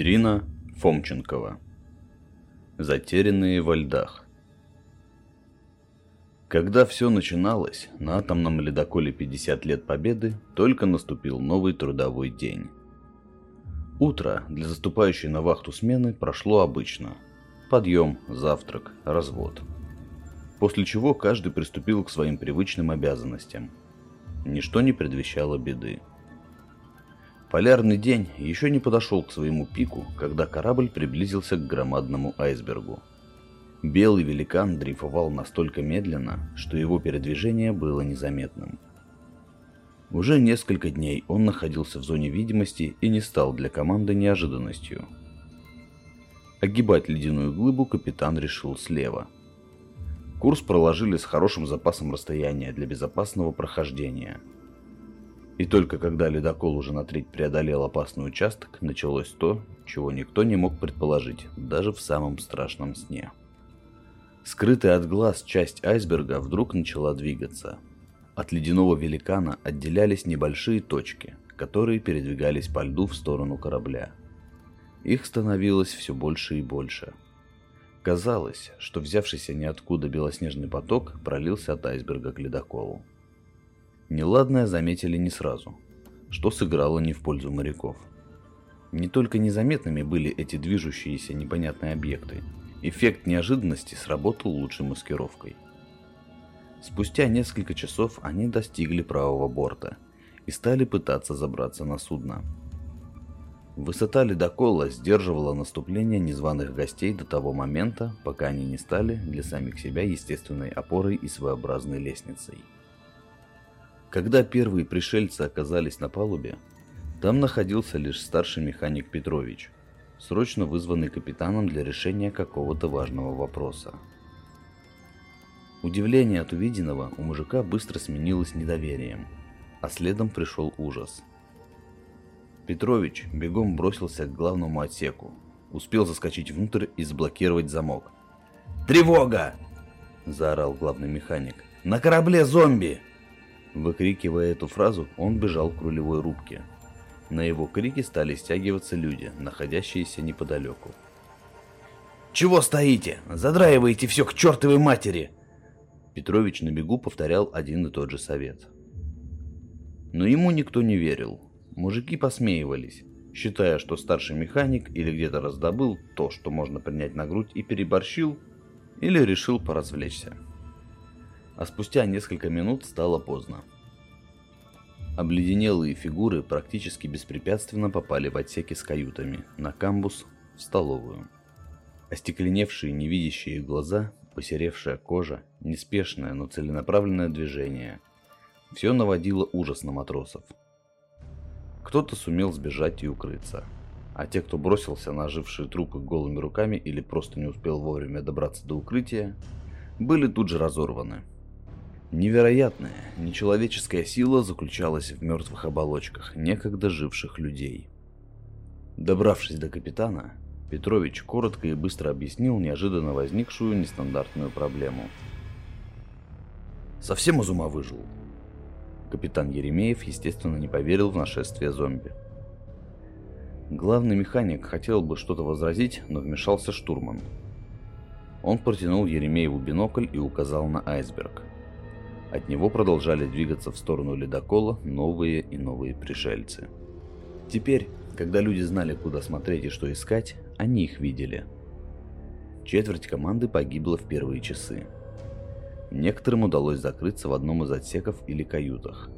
Ирина Фомченкова. Затерянные во льдах. Когда все начиналось, на атомном ледоколе 50 лет победы только наступил новый трудовой день. Утро для заступающей на вахту смены прошло обычно. Подъем, завтрак, развод. После чего каждый приступил к своим привычным обязанностям. Ничто не предвещало беды. Полярный день еще не подошел к своему пику, когда корабль приблизился к громадному айсбергу. Белый великан дрейфовал настолько медленно, что его передвижение было незаметным. Уже несколько дней он находился в зоне видимости и не стал для команды неожиданностью. Огибать ледяную глыбу капитан решил слева. Курс проложили с хорошим запасом расстояния для безопасного прохождения – и только когда ледокол уже на треть преодолел опасный участок, началось то, чего никто не мог предположить, даже в самом страшном сне. Скрытая от глаз часть айсберга вдруг начала двигаться. От ледяного великана отделялись небольшие точки, которые передвигались по льду в сторону корабля. Их становилось все больше и больше. Казалось, что взявшийся ниоткуда белоснежный поток пролился от айсберга к ледоколу. Неладное заметили не сразу, что сыграло не в пользу моряков. Не только незаметными были эти движущиеся непонятные объекты, эффект неожиданности сработал лучшей маскировкой. Спустя несколько часов они достигли правого борта и стали пытаться забраться на судно. Высота ледокола сдерживала наступление незваных гостей до того момента, пока они не стали для самих себя естественной опорой и своеобразной лестницей. Когда первые пришельцы оказались на палубе, там находился лишь старший механик Петрович, срочно вызванный капитаном для решения какого-то важного вопроса. Удивление от увиденного у мужика быстро сменилось недоверием, а следом пришел ужас. Петрович бегом бросился к главному отсеку, успел заскочить внутрь и заблокировать замок. «Тревога!» – заорал главный механик. «На корабле зомби!» Выкрикивая эту фразу, он бежал к рулевой рубке. На его крики стали стягиваться люди, находящиеся неподалеку. «Чего стоите? Задраиваете все к чертовой матери!» Петрович на бегу повторял один и тот же совет. Но ему никто не верил. Мужики посмеивались, считая, что старший механик или где-то раздобыл то, что можно принять на грудь и переборщил, или решил поразвлечься а спустя несколько минут стало поздно. Обледенелые фигуры практически беспрепятственно попали в отсеки с каютами, на камбус, в столовую. Остекленевшие невидящие глаза, посеревшая кожа, неспешное, но целенаправленное движение. Все наводило ужас на матросов. Кто-то сумел сбежать и укрыться. А те, кто бросился на ожившие трупы голыми руками или просто не успел вовремя добраться до укрытия, были тут же разорваны. Невероятная, нечеловеческая сила заключалась в мертвых оболочках некогда живших людей. Добравшись до капитана, Петрович коротко и быстро объяснил неожиданно возникшую нестандартную проблему. «Совсем из ума выжил?» Капитан Еремеев, естественно, не поверил в нашествие зомби. Главный механик хотел бы что-то возразить, но вмешался штурман. Он протянул Еремееву бинокль и указал на айсберг. От него продолжали двигаться в сторону ледокола новые и новые пришельцы. Теперь, когда люди знали, куда смотреть и что искать, они их видели. Четверть команды погибла в первые часы. Некоторым удалось закрыться в одном из отсеков или каютах.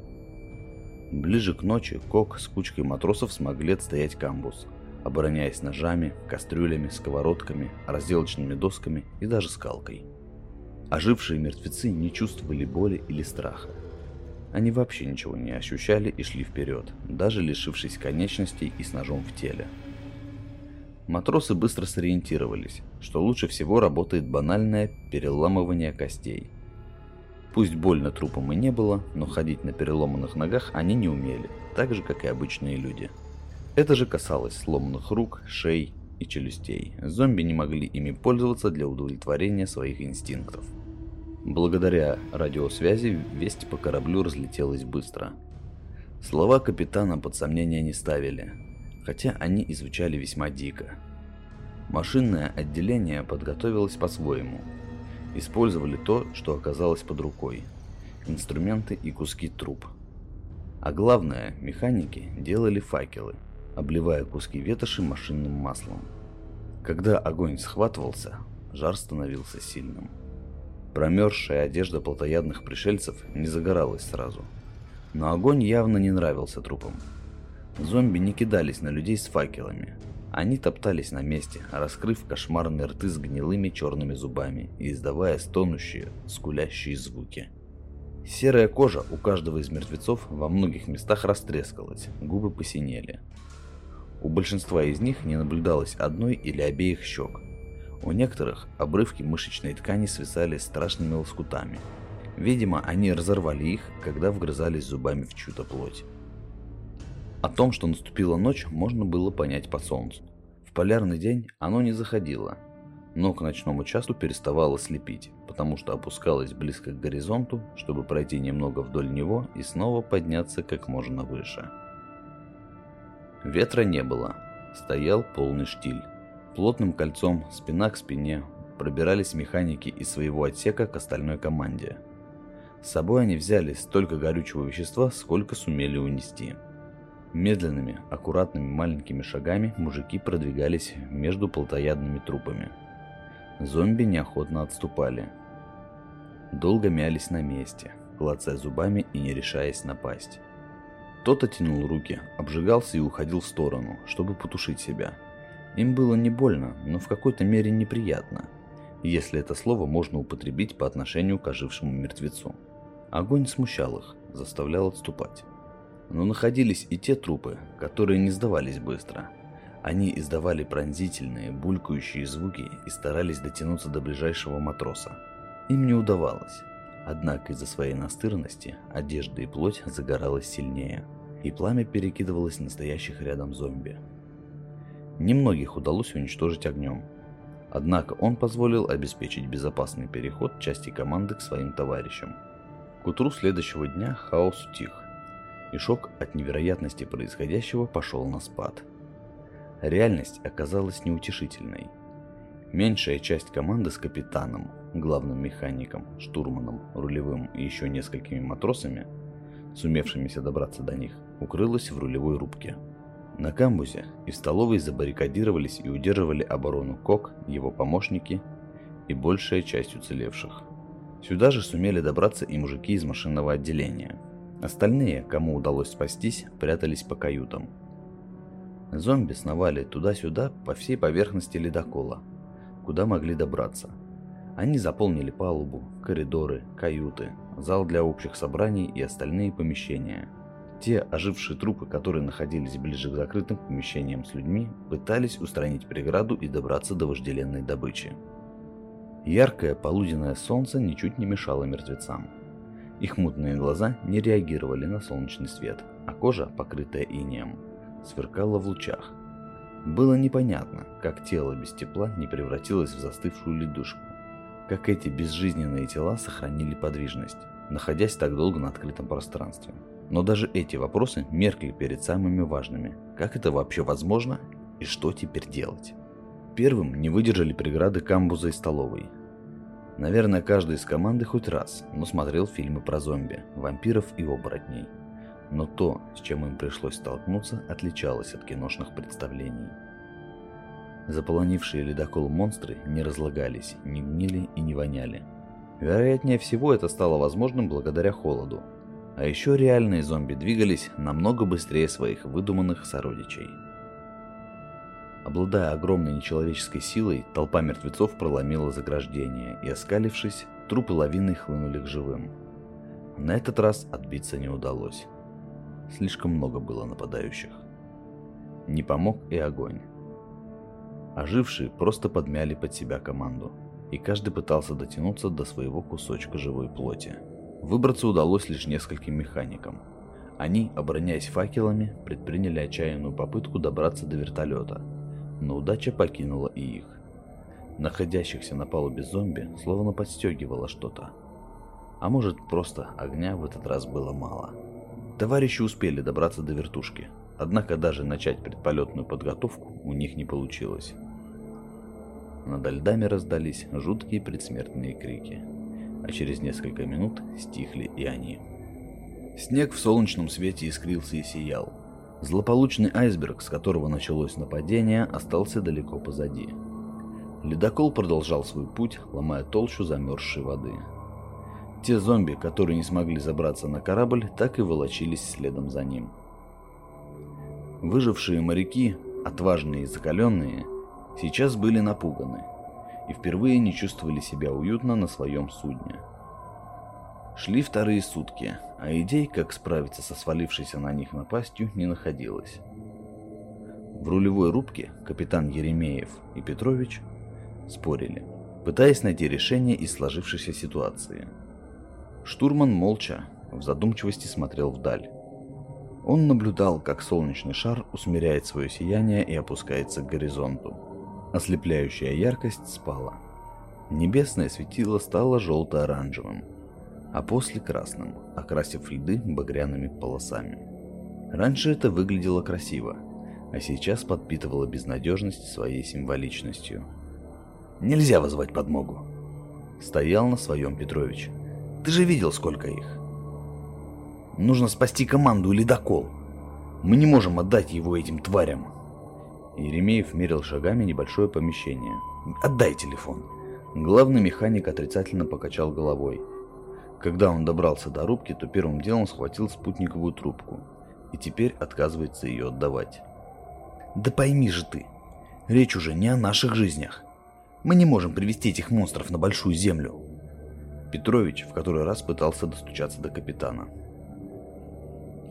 Ближе к ночи Кок с кучкой матросов смогли отстоять камбус, обороняясь ножами, кастрюлями, сковородками, разделочными досками и даже скалкой. Ожившие мертвецы не чувствовали боли или страха. Они вообще ничего не ощущали и шли вперед, даже лишившись конечностей и с ножом в теле. Матросы быстро сориентировались, что лучше всего работает банальное переламывание костей. Пусть больно трупам и не было, но ходить на переломанных ногах они не умели, так же, как и обычные люди. Это же касалось сломанных рук, шей и челюстей. Зомби не могли ими пользоваться для удовлетворения своих инстинктов. Благодаря радиосвязи весть по кораблю разлетелась быстро. Слова капитана под сомнение не ставили. хотя они и звучали весьма дико. Машинное отделение подготовилось по-своему. Использовали то, что оказалось под рукой. Инструменты и куски труб. А главное, механики делали факелы, обливая куски ветоши машинным маслом. Когда огонь схватывался, жар становился сильным. Промерзшая одежда плотоядных пришельцев не загоралась сразу. Но огонь явно не нравился трупам. Зомби не кидались на людей с факелами. Они топтались на месте, раскрыв кошмарные рты с гнилыми черными зубами и издавая стонущие, скулящие звуки. Серая кожа у каждого из мертвецов во многих местах растрескалась, губы посинели. У большинства из них не наблюдалось одной или обеих щек. У некоторых обрывки мышечной ткани свисали страшными лоскутами. Видимо, они разорвали их, когда вгрызались зубами в чью-то плоть. О том, что наступила ночь, можно было понять по солнцу. В полярный день оно не заходило, но к ночному часу переставало слепить, потому что опускалось близко к горизонту, чтобы пройти немного вдоль него и снова подняться как можно выше. Ветра не было, стоял полный штиль. Плотным кольцом, спина к спине, пробирались механики из своего отсека к остальной команде. С собой они взяли столько горючего вещества, сколько сумели унести – Медленными, аккуратными маленькими шагами мужики продвигались между плотоядными трупами. Зомби неохотно отступали. Долго мялись на месте, клацая зубами и не решаясь напасть. Кто-то тянул руки, обжигался и уходил в сторону, чтобы потушить себя. Им было не больно, но в какой-то мере неприятно, если это слово можно употребить по отношению к ожившему мертвецу. Огонь смущал их, заставлял отступать. Но находились и те трупы, которые не сдавались быстро. Они издавали пронзительные, булькающие звуки и старались дотянуться до ближайшего матроса. Им не удавалось. Однако из-за своей настырности одежда и плоть загоралась сильнее, и пламя перекидывалось на стоящих рядом зомби. Немногих удалось уничтожить огнем. Однако он позволил обеспечить безопасный переход части команды к своим товарищам. К утру следующего дня хаос утих, и шок от невероятности происходящего пошел на спад. Реальность оказалась неутешительной. Меньшая часть команды с капитаном, главным механиком, штурманом, рулевым и еще несколькими матросами, сумевшимися добраться до них, укрылась в рулевой рубке. На камбузе и в столовой забаррикадировались и удерживали оборону Кок, его помощники и большая часть уцелевших. Сюда же сумели добраться и мужики из машинного отделения – Остальные, кому удалось спастись, прятались по каютам. Зомби сновали туда-сюда по всей поверхности ледокола, куда могли добраться. Они заполнили палубу, коридоры, каюты, зал для общих собраний и остальные помещения. Те ожившие трупы, которые находились ближе к закрытым помещениям с людьми, пытались устранить преграду и добраться до вожделенной добычи. Яркое полуденное солнце ничуть не мешало мертвецам. Их мутные глаза не реагировали на солнечный свет, а кожа, покрытая инеем, сверкала в лучах. Было непонятно, как тело без тепла не превратилось в застывшую ледушку, как эти безжизненные тела сохранили подвижность, находясь так долго на открытом пространстве. Но даже эти вопросы меркли перед самыми важными. Как это вообще возможно и что теперь делать? Первым не выдержали преграды камбуза и столовой, Наверное, каждый из команды хоть раз, но смотрел фильмы про зомби, вампиров и оборотней. Но то, с чем им пришлось столкнуться, отличалось от киношных представлений. Заполонившие ледокол монстры не разлагались, не гнили и не воняли. Вероятнее всего это стало возможным благодаря холоду. А еще реальные зомби двигались намного быстрее своих выдуманных сородичей. Обладая огромной нечеловеческой силой, толпа мертвецов проломила заграждение, и, оскалившись, трупы лавиной хлынули к живым. На этот раз отбиться не удалось. Слишком много было нападающих. Не помог и огонь. Ожившие просто подмяли под себя команду, и каждый пытался дотянуться до своего кусочка живой плоти. Выбраться удалось лишь нескольким механикам. Они, обороняясь факелами, предприняли отчаянную попытку добраться до вертолета – но удача покинула и их. Находящихся на палубе зомби словно подстегивало что-то. А может просто огня в этот раз было мало. Товарищи успели добраться до вертушки, однако даже начать предполетную подготовку у них не получилось. Над льдами раздались жуткие предсмертные крики, а через несколько минут стихли и они. Снег в солнечном свете искрился и сиял. Злополучный айсберг, с которого началось нападение, остался далеко позади. Ледокол продолжал свой путь, ломая толщу замерзшей воды. Те зомби, которые не смогли забраться на корабль, так и волочились следом за ним. Выжившие моряки, отважные и закаленные, сейчас были напуганы и впервые не чувствовали себя уютно на своем судне. Шли вторые сутки, а идей, как справиться со свалившейся на них напастью, не находилось. В рулевой рубке капитан Еремеев и Петрович спорили, пытаясь найти решение из сложившейся ситуации. Штурман молча, в задумчивости смотрел вдаль. Он наблюдал, как солнечный шар усмиряет свое сияние и опускается к горизонту. Ослепляющая яркость спала. Небесное светило стало желто-оранжевым, а после красным, окрасив льды багряными полосами. Раньше это выглядело красиво, а сейчас подпитывало безнадежность своей символичностью. Нельзя вызвать подмогу. Стоял на своем Петрович. Ты же видел, сколько их. Нужно спасти команду ледокол. Мы не можем отдать его этим тварям. Еремеев мерил шагами небольшое помещение. «Отдай телефон!» Главный механик отрицательно покачал головой. Когда он добрался до рубки, то первым делом схватил спутниковую трубку и теперь отказывается ее отдавать. «Да пойми же ты, речь уже не о наших жизнях. Мы не можем привести этих монстров на Большую Землю». Петрович в который раз пытался достучаться до капитана.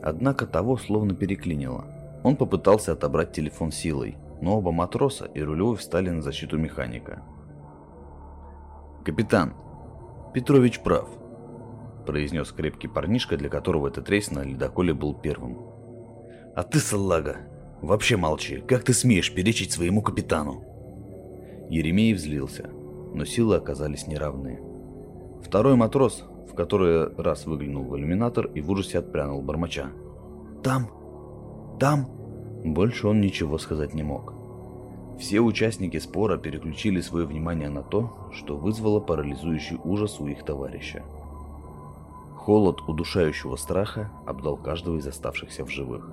Однако того словно переклинило. Он попытался отобрать телефон силой, но оба матроса и рулевой встали на защиту механика. «Капитан, Петрович прав», – произнес крепкий парнишка, для которого этот рейс на ледоколе был первым. «А ты, салага, вообще молчи, как ты смеешь перечить своему капитану?» Еремей взлился, но силы оказались неравные. Второй матрос в который раз выглянул в иллюминатор и в ужасе отпрянул бормоча. «Там! Там!» Больше он ничего сказать не мог. Все участники спора переключили свое внимание на то, что вызвало парализующий ужас у их товарища. Холод удушающего страха обдал каждого из оставшихся в живых.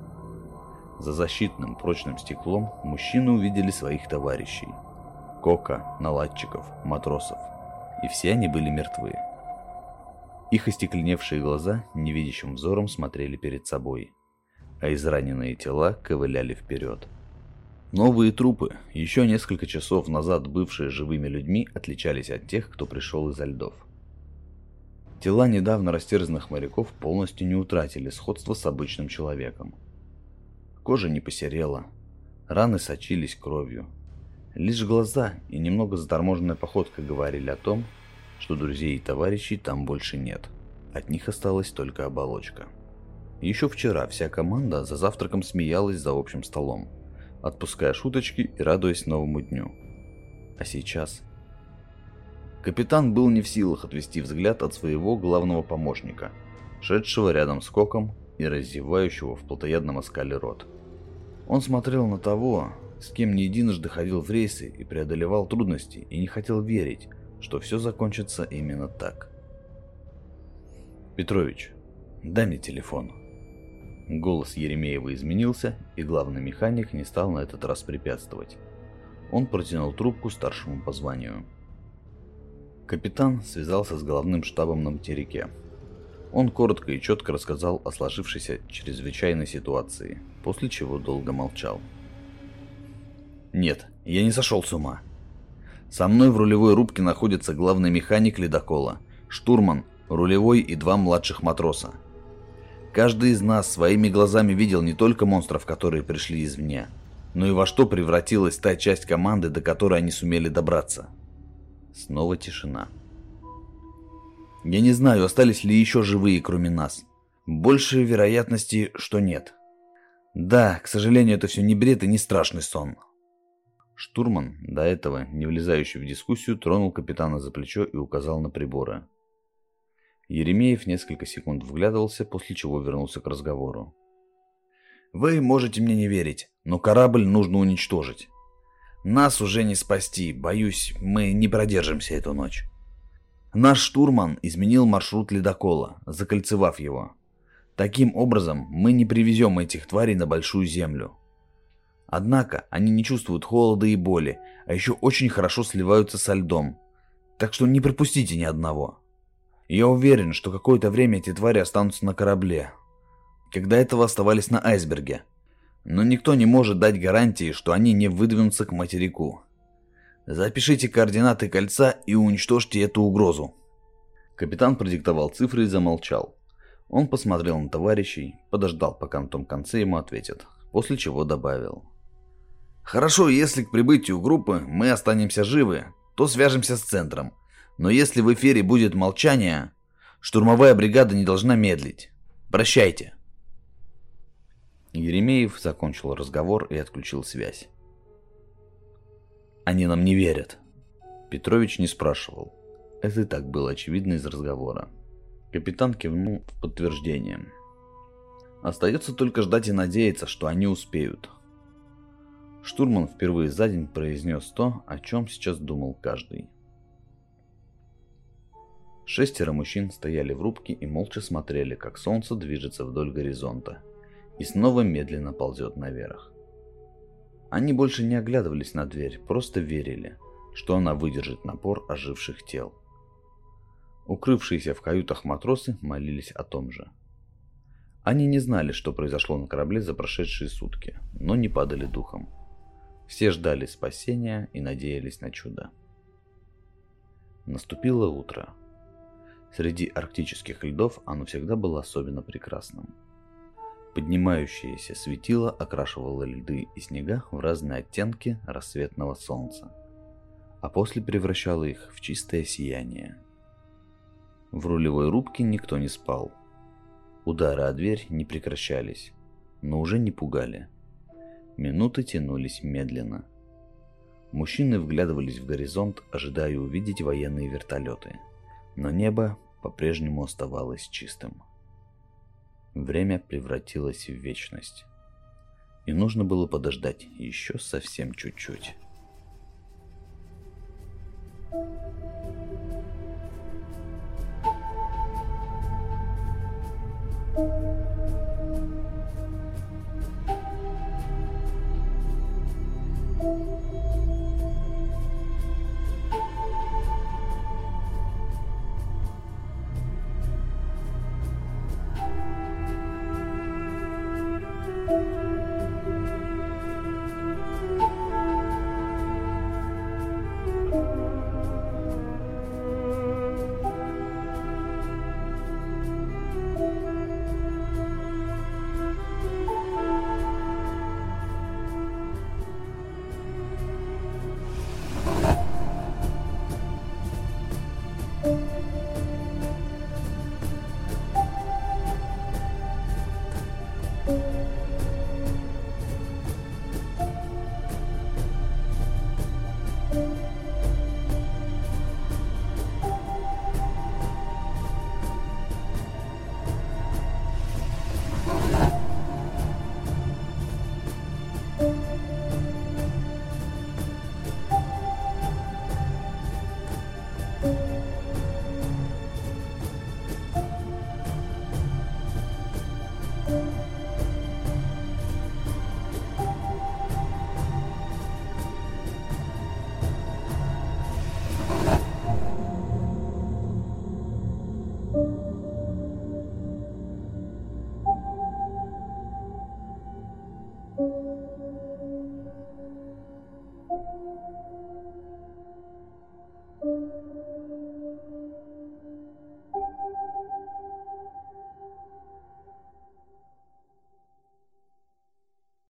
За защитным прочным стеклом мужчины увидели своих товарищей. Кока, наладчиков, матросов. И все они были мертвы. Их остекленевшие глаза невидящим взором смотрели перед собой, а израненные тела ковыляли вперед. Новые трупы, еще несколько часов назад бывшие живыми людьми, отличались от тех, кто пришел из-за льдов. Тела недавно растерзанных моряков полностью не утратили сходство с обычным человеком. Кожа не посерела, раны сочились кровью. Лишь глаза и немного заторможенная походка говорили о том, что друзей и товарищей там больше нет. От них осталась только оболочка. Еще вчера вся команда за завтраком смеялась за общим столом, отпуская шуточки и радуясь новому дню. А сейчас... Капитан был не в силах отвести взгляд от своего главного помощника, шедшего рядом с Коком и раздевающего в плотоядном оскале рот. Он смотрел на того, с кем не единожды ходил в рейсы и преодолевал трудности, и не хотел верить, что все закончится именно так. «Петрович, дай мне телефон». Голос Еремеева изменился, и главный механик не стал на этот раз препятствовать. Он протянул трубку старшему по званию. Капитан связался с головным штабом на материке. Он коротко и четко рассказал о сложившейся чрезвычайной ситуации, после чего долго молчал. «Нет, я не сошел с ума», со мной в рулевой рубке находится главный механик ледокола, штурман, рулевой и два младших матроса. Каждый из нас своими глазами видел не только монстров, которые пришли извне, но и во что превратилась та часть команды, до которой они сумели добраться. Снова тишина. Я не знаю, остались ли еще живые, кроме нас. Больше вероятности, что нет. Да, к сожалению, это все не бред и не страшный сон. Штурман, до этого не влезающий в дискуссию, тронул капитана за плечо и указал на приборы. Еремеев несколько секунд вглядывался, после чего вернулся к разговору. Вы можете мне не верить, но корабль нужно уничтожить. Нас уже не спасти, боюсь, мы не продержимся эту ночь. Наш штурман изменил маршрут ледокола, закольцевав его. Таким образом, мы не привезем этих тварей на Большую Землю. Однако, они не чувствуют холода и боли, а еще очень хорошо сливаются со льдом. Так что не пропустите ни одного. Я уверен, что какое-то время эти твари останутся на корабле. Когда этого оставались на айсберге. Но никто не может дать гарантии, что они не выдвинутся к материку. Запишите координаты кольца и уничтожьте эту угрозу. Капитан продиктовал цифры и замолчал. Он посмотрел на товарищей, подождал, пока на том конце ему ответят, после чего добавил. «Хорошо, если к прибытию группы мы останемся живы, то свяжемся с центром. Но если в эфире будет молчание, штурмовая бригада не должна медлить. Прощайте». Еремеев закончил разговор и отключил связь. Они нам не верят. Петрович не спрашивал. Это и так было очевидно из разговора. Капитан кивнул в подтверждение. Остается только ждать и надеяться, что они успеют. Штурман впервые за день произнес то, о чем сейчас думал каждый. Шестеро мужчин стояли в рубке и молча смотрели, как солнце движется вдоль горизонта и снова медленно ползет наверх. Они больше не оглядывались на дверь, просто верили, что она выдержит напор оживших тел. Укрывшиеся в каютах матросы молились о том же. Они не знали, что произошло на корабле за прошедшие сутки, но не падали духом. Все ждали спасения и надеялись на чудо. Наступило утро. Среди арктических льдов оно всегда было особенно прекрасным – Поднимающееся светило окрашивало льды и снега в разные оттенки рассветного солнца, а после превращало их в чистое сияние. В рулевой рубке никто не спал. Удары о дверь не прекращались, но уже не пугали. Минуты тянулись медленно. Мужчины вглядывались в горизонт, ожидая увидеть военные вертолеты, но небо по-прежнему оставалось чистым. Время превратилось в вечность. И нужно было подождать еще совсем чуть-чуть.